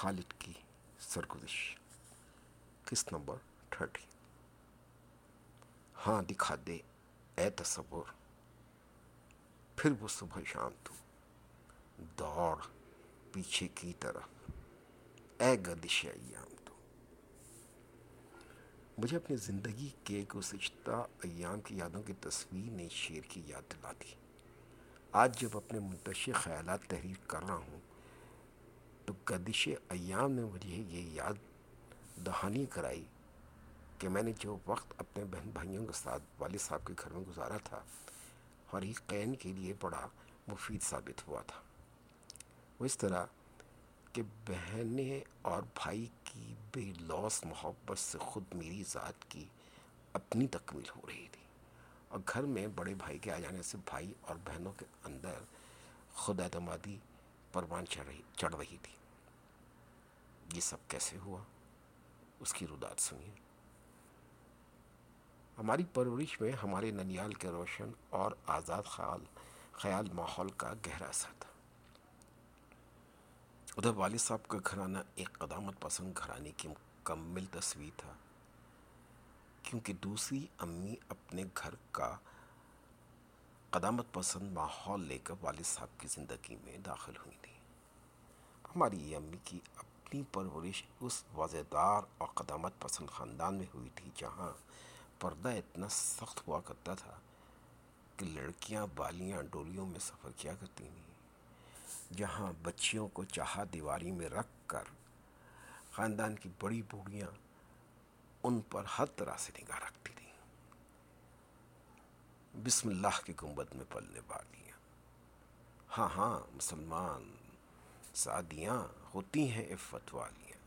خالد کی سرگزش۔ قسط number? Thirty. ہاں دکھا دے۔ اے تصور۔ پھر وہ صبح شام تو دوڑ پیچھے کی طرف۔ اے گردش ایام تو۔ مجھے اپنی زندگی کے گزشتہ ایام کی یادوں کی تصویر نے شیر کی یاد دلا دی۔ آج جب اپنے منتشر خیالات تحریر کر رہا ہوں تو گردش ایام نے مجھے یہ یاد دہانی کرائی کہ میں نے جو وقت اپنے بہن بھائیوں کے ساتھ والد صاحب کے گھر میں گزارا تھا اور ہی قین کے لیے بڑا مفید ثابت ہوا تھا۔ وہ اس طرح کہ بہنیں اور بھائی کی بے لوس محبت سے خود میری ذات کی اپنی تکمیل ہو رہی تھی اور گھر میں بڑے بھائی کے آ جانے سے بھائی اور بہنوں کے اندر خود اعتمادی پروان چڑھ رہی چڑھ رہی تھی۔ یہ سب کیسے ہوا؟ اس کی ردات سنیے۔ ہماری پرورش میں ہمارے ننیال کے روشن اور آزاد خیال خیال ماحول کا گہرا اثر تھا۔ ادھر والد صاحب کا گھرانہ ایک قدامت پسند گھرانے کی مکمل تصویر تھا، کیونکہ دوسری امی اپنے گھر کا قدامت پسند ماحول لے کر والد صاحب کی زندگی میں داخل ہوئی تھی ہماری یہ امی کی اپنی پرورش اس وزیدار اور قدامت پسند خاندان میں ہوئی تھی جہاں پردہ اتنا سخت ہوا کرتا تھا کہ لڑکیاں بالیاں ڈولیوں میں سفر کیا کرتی تھیں، جہاں بچیوں کو چاہا دیواری میں رکھ کر خاندان کی بڑی بوڑھیاں ان پر ہر طرح سے نگاہ رکھتی تھیں۔ بسم اللہ کی گنبد میں پلنے والیاں۔ ہاں ہاں مسلمان سعدیاں ہوتی ہیں عفت والیاں۔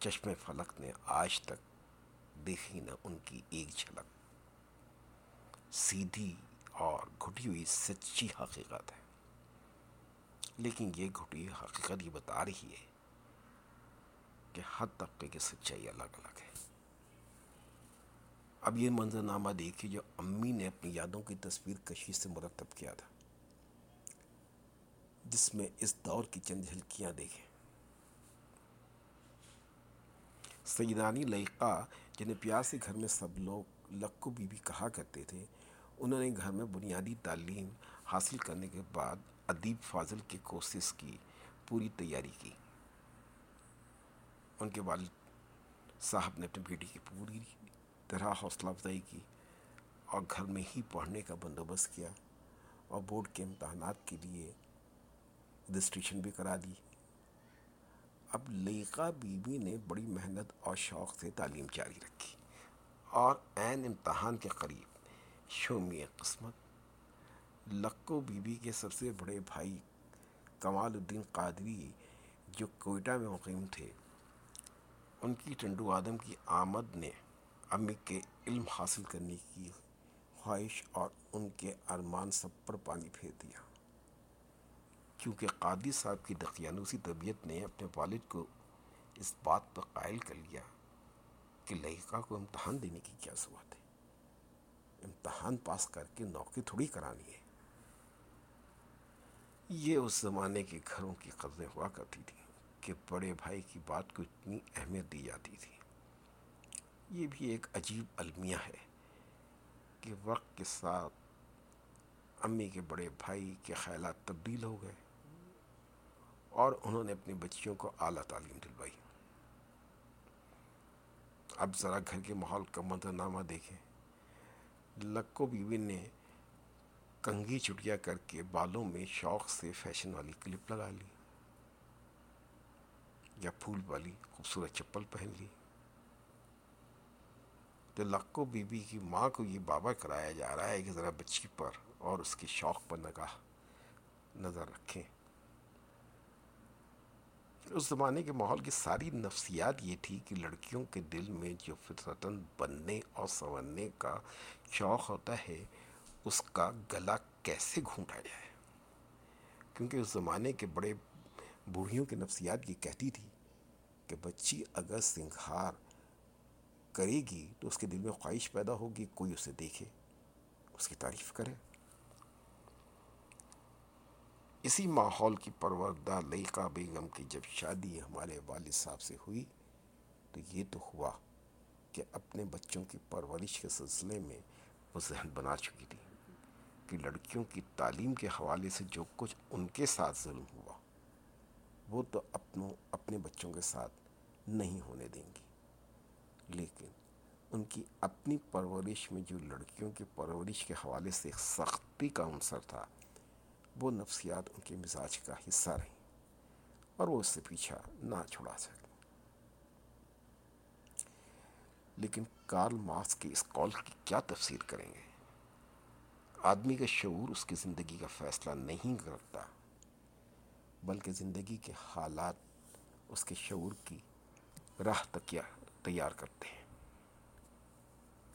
چشم فلک نے آج تک دیکھی نہ ان کی ایک جھلک۔ سیدھی اور گھٹی ہوئی سچی حقیقت ہے۔ لیکن یہ گھٹی حقیقت یہ بتا رہی ہے کہ ہر طبقے کی سچائی الگ الگ ہے۔ اب یہ منظرنامہ دیکھیے جو امی نے اپنی یادوں کی تصویر کشی سے مرتب کیا تھا۔ جس میں اس دور کی چند جھلکیاں دیکھیں۔ سیدانی لائقہ جنہیں پیار سے گھر میں سب لوگ لکو بی بی کہا کرتے تھے، انہوں نے گھر میں بنیادی تعلیم حاصل کرنے کے بعد ادیب فاضل کے کوشش کی، پوری تیاری کی۔ ان کے والد صاحب نے اپنی بیٹی کی پوری طرح حوصلہ افزائی کی اور گھر میں ہی پڑھنے کا بندوبست کیا اور بورڈ کے امتحانات کے لیے رجسٹریشن بھی کرا دی۔ اب لیقہ بی بی نے بڑی محنت اور شوق سے تعلیم جاری رکھی اور عین امتحان کے قریب شومی قسمت۔ لکو بی بی کے سب سے بڑے بھائی کمال الدین قادری، جو کوئٹہ میں مقیم تھے، ان کی ٹنڈو آدم کی آمد نے امی کے علم حاصل کرنے کی خواہش اور ان کے ارمان سب پر پانی پھیر دیا۔ کیونکہ قادی صاحب کی دقیانوسی طبیعت نے اپنے والد کو اس بات پر قائل کر لیا کہ لہکا کو امتحان دینے کی کیا ضرورت ہے۔ امتحان پاس کر کے نوکری تھوڑی کرانی ہے۔ یہ اس زمانے کے گھروں کی قدریں ہوا کرتی تھیں کہ بڑے بھائی کی بات کو اتنی اہمیت دی جاتی تھی۔ یہ بھی ایک عجیب المیہ ہے کہ وقت کے ساتھ امی کے بڑے بھائی کے خیالات تبدیل ہو گئے۔ اور انہوں نے اپنی بچیوں کو اعلیٰ تعلیم دلوائی۔ اب ذرا گھر کے ماحول کا منظرنامہ دیکھیں۔ لکو بیوی نے کنگھی چٹیا کر کے بالوں میں شوق سے فیشن والی کلپ لگا لی۔ یا پھول والی خوبصورت چپل پہن لی۔ تو لکو بی بی کی ماں کو یہ بابا کرایا جا رہا ہے کہ ذرا بچی پر اور اس کے شوق پر نگاہ نظر رکھیں۔ اس زمانے کے ماحول کی ساری نفسیات یہ تھی کہ لڑکیوں کے دل میں جو فطرتاً بننے اور سنورنے کا شوق ہوتا ہے، اس کا گلا کیسے گھونٹا جائے؟ کیونکہ اس زمانے کے بڑے بوڑھیوں کی نفسیات یہ کہتی تھی کہ بچی اگر سنگھار کرے گی تو اس کے دل میں خواہش پیدا ہوگی، کوئی اسے دیکھے، اس کی تعریف کرے۔ اسی ماحول کی پروردہ لیقہ بیگم کی جب شادی ہمارے والد صاحب سے ہوئی، تو یہ تو ہوا کہ اپنے بچوں کی پرورش کے سلسلے میں وہ ذہن بنا چکی تھی کہ لڑکیوں کی تعلیم کے حوالے سے جو کچھ ان کے ساتھ ظلم ہوا، وہ تو اپنوں، اپنے بچوں کے ساتھ نہیں ہونے دیں گی۔ لیکن ان کی اپنی پرورش میں جو لڑکیوں کی پرورش کے حوالے سے سختی کا عنصر تھا وہ نفسیات ان کے مزاج کا حصہ رہیں اور وہ اس سے پیچھا نہ چھڑا سکیں۔ لیکن کارل مارکس کے اس کال کی کیا تفسیر کریں گے؟ آدمی کا شعور اس کی زندگی کا فیصلہ نہیں کرتا، بلکہ زندگی کے حالات اس کے شعور کی راہ تک تیار کرتے ہیں۔